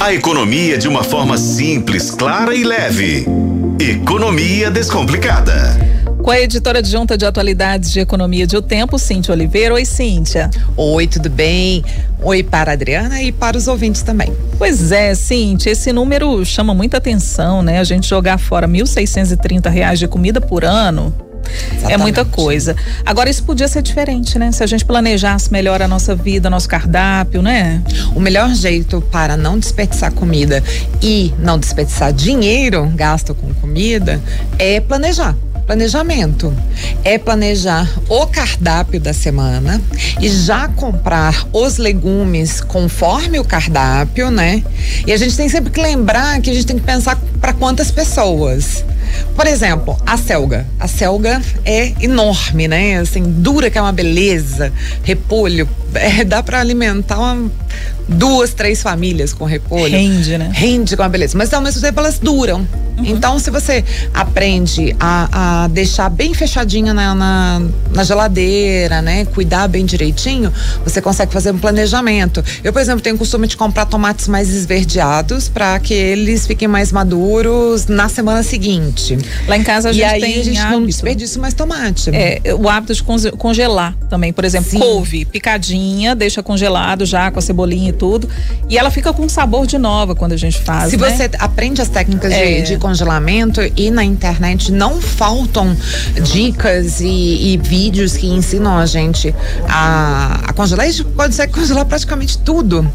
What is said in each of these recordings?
A economia de uma forma simples, clara e leve. Economia Descomplicada. Com a editora adjunta de atualidades de economia de O Tempo, Cíntia Oliveira. Oi, Cíntia. Oi, tudo bem? Oi para a Adriana e para os ouvintes também. Pois é, Cíntia, esse número chama muita atenção, né? A gente jogar fora 1.630 reais de comida por ano. Exatamente. É muita coisa. Agora, isso podia ser diferente, né? Se a gente planejasse melhor a nossa vida, nosso cardápio, né? O melhor jeito para não desperdiçar comida e não desperdiçar dinheiro gasto com comida é planejar planejamento. É planejar o cardápio da semana e já comprar os legumes conforme o cardápio, né? E a gente tem sempre que lembrar que a gente tem que pensar para quantas pessoas. Por exemplo, a selga. A selga é enorme, né? Assim, dura que é uma beleza. Repolho, é, dá para alimentar uma, duas, três famílias com repolho. Rende, né? Rende com a beleza. Mas ao mesmo tempo elas duram. Uhum. Então, se você aprende a, a deixar bem fechadinha na, na, na, geladeira, né? Cuidar bem direitinho, você consegue fazer um planejamento. Eu, por exemplo, tenho o costume de comprar tomates mais esverdeados para que eles fiquem mais maduros na semana seguinte. Lá em casa a gente e aí tem a gente hábito. não desperdiça mais tomate. É, o hábito de congelar também. Por exemplo, Sim. couve picadinha, deixa congelado já com a cebolinha e tudo. E ela fica com sabor de nova quando a gente faz. Se né? você aprende as técnicas é. de, de congelamento e na internet não faltam dicas e, e vídeos que ensinam a gente a, a congelar. A gente consegue congelar praticamente tudo.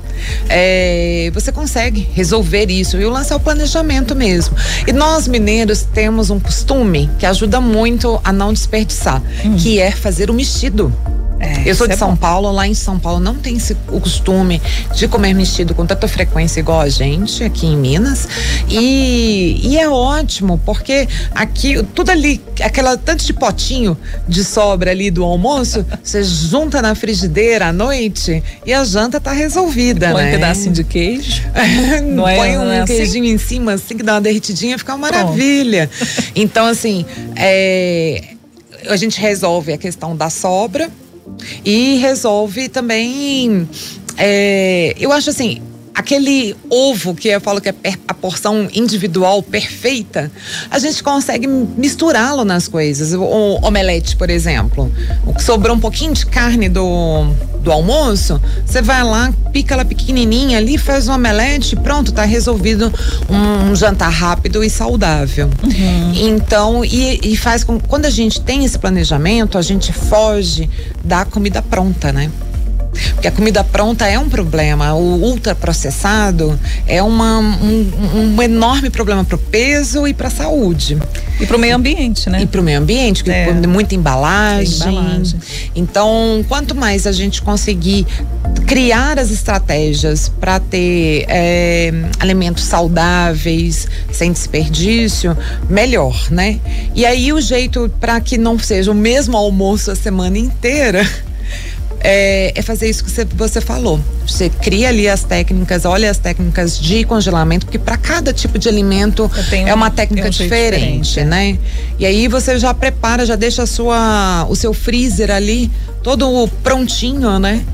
É, você consegue resolver isso. E o lance é o planejamento mesmo. E nós mineiros temos um costume que ajuda muito a não desperdiçar, hum. que é fazer o mexido. É, eu sou de é São bom. Paulo, lá em São Paulo não tem esse, o costume de comer mexido com tanta frequência igual a gente aqui em Minas. E, e é ótimo, porque aqui, tudo ali, aquela tanto de potinho de sobra ali do almoço, você junta na frigideira à noite e a janta tá resolvida, põe né? um pedacinho de queijo. não é, põe um é assim? queijinho em cima, assim, que dá uma derretidinha, fica uma maravilha. Então, assim, é, a gente resolve a questão da sobra e resolve também. É, eu acho assim, aquele ovo que eu falo que é a porção individual perfeita, a gente consegue misturá-lo nas coisas. O omelete, por exemplo, o que sobrou um pouquinho de carne do, do almoço, você vai lá, pica ela pequenininha ali, faz um omelete, pronto, tá resolvido um, um jantar rápido e saudável. Uhum. Então, e, e faz com quando a gente tem esse planejamento, a gente foge da comida pronta, né? Porque a comida pronta é um problema. O ultraprocessado é uma, um, um enorme problema para o peso e para a saúde. E para o meio ambiente, né? E para o meio ambiente, porque é. muita embalagem. embalagem. Então, quanto mais a gente conseguir criar as estratégias para ter é, alimentos saudáveis, sem desperdício, melhor, né? E aí o jeito para que não seja o mesmo almoço a semana inteira é, é fazer isso que você, você falou. Você cria ali as técnicas, olha as técnicas de congelamento, porque para cada tipo de alimento é uma técnica um diferente, diferente, né? E aí você já prepara, já deixa sua, o seu freezer ali todo prontinho, né?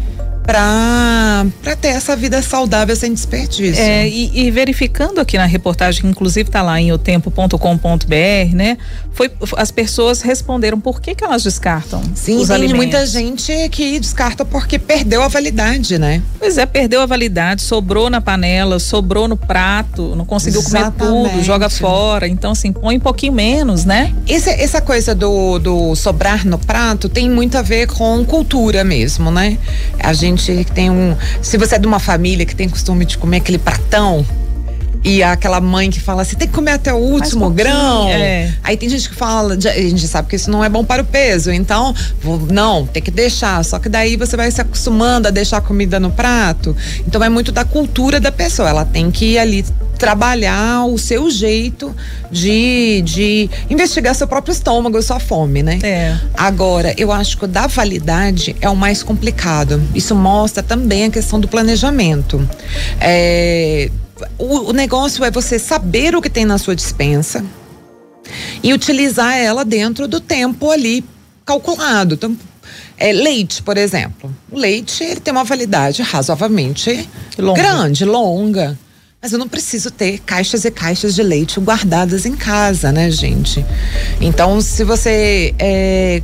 Para ter essa vida saudável sem desperdício. É, e, e, verificando aqui na reportagem, que inclusive está lá em otempo.com.br, né? Foi, as pessoas responderam por que, que elas descartam Sim, os tem alimentos. muita gente que descarta porque perdeu a validade, né? Pois é, perdeu a validade, sobrou na panela, sobrou no prato, não conseguiu Exatamente. comer tudo, joga fora. Então, assim, põe um pouquinho menos, né? Esse, essa coisa do, do sobrar no prato tem muito a ver com cultura mesmo, né? A gente gente que tem um. Se você é de uma família que tem costume de comer aquele pratão, e aquela mãe que fala assim, tem que comer até o último grão. É. Aí tem gente que fala, a gente sabe que isso não é bom para o peso, então, não, tem que deixar. Só que daí você vai se acostumando a deixar a comida no prato. Então é muito da cultura da pessoa. Ela tem que ir ali trabalhar o seu jeito de, de investigar seu próprio estômago, sua fome, né? É. Agora, eu acho que o da validade é o mais complicado. Isso mostra também a questão do planejamento. É, o, o negócio é você saber o que tem na sua dispensa e utilizar ela dentro do tempo ali calculado. Então, é, leite, por exemplo. O leite ele tem uma validade razoavelmente longa. grande, longa. Mas eu não preciso ter caixas e caixas de leite guardadas em casa, né, gente? Então, se você é,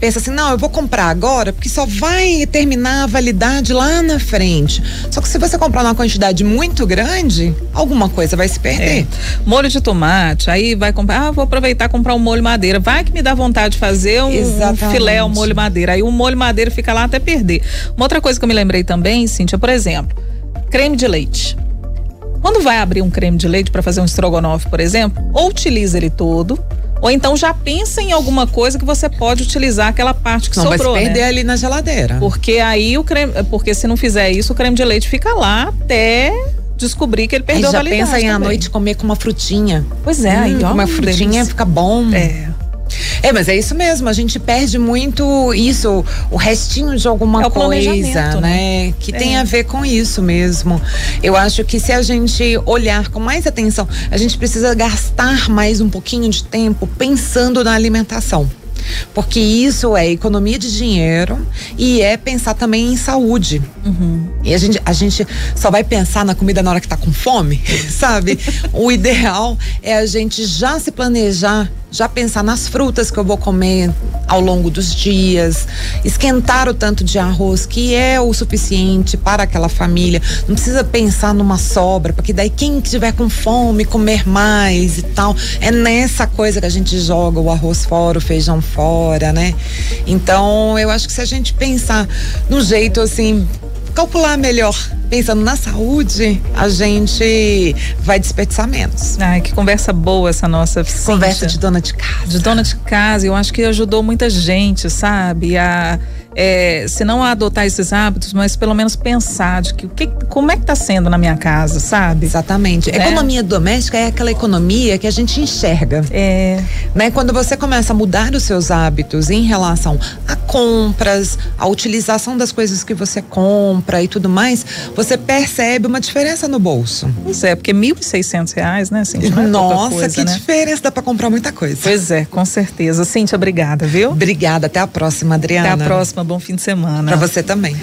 pensa assim, não, eu vou comprar agora, porque só vai terminar a validade lá na frente. Só que se você comprar uma quantidade muito grande, alguma coisa vai se perder. É. Molho de tomate, aí vai comprar, ah, vou aproveitar e comprar um molho madeira. Vai que me dá vontade de fazer um, um filé ao molho madeira. Aí o molho madeira fica lá até perder. Uma outra coisa que eu me lembrei também, Cíntia, por exemplo, creme de leite. Quando vai abrir um creme de leite para fazer um estrogonofe, por exemplo, ou utiliza ele todo, ou então já pensa em alguma coisa que você pode utilizar aquela parte que não sobrou, vai se perder né? ali na geladeira. Porque aí o creme, porque se não fizer isso, o creme de leite fica lá até descobrir que ele perdeu aí já a validade. pensa em à noite comer com uma frutinha. Pois é, hum, aí ó, uma frutinha delícia. fica bom. É. É, mas é isso mesmo, a gente perde muito isso, o restinho de alguma é coisa, né? né? Que é. tem a ver com isso mesmo. Eu acho que se a gente olhar com mais atenção, a gente precisa gastar mais um pouquinho de tempo pensando na alimentação porque isso é economia de dinheiro e é pensar também em saúde. Uhum. E a gente, a gente só vai pensar na comida na hora que tá com fome, sabe? o ideal é a gente já se planejar já pensar nas frutas que eu vou comer ao longo dos dias, esquentar o tanto de arroz que é o suficiente para aquela família. Não precisa pensar numa sobra, porque daí quem tiver com fome comer mais e tal. É nessa coisa que a gente joga o arroz fora, o feijão fora, né? Então, eu acho que se a gente pensar no jeito assim calcular melhor, pensando na saúde, a gente vai desperdiçar menos. Ai, que conversa boa essa nossa. Conversa de dona de casa. De dona de casa, eu acho que ajudou muita gente, sabe? A é, se não adotar esses hábitos, mas pelo menos pensar de que, o que como é que está sendo na minha casa, sabe? Exatamente. Né? Economia doméstica é aquela economia que a gente enxerga. É. Né? Quando você começa a mudar os seus hábitos em relação a compras, a utilização das coisas que você compra e tudo mais, você percebe uma diferença no bolso. Pois é, porque R$ reais, né, Cíntia? É Nossa, coisa, que né? diferença, dá para comprar muita coisa. Pois é, com certeza. Cíntia, obrigada, viu? Obrigada, até a próxima, Adriana. Até a próxima, bom fim de semana. Para você também.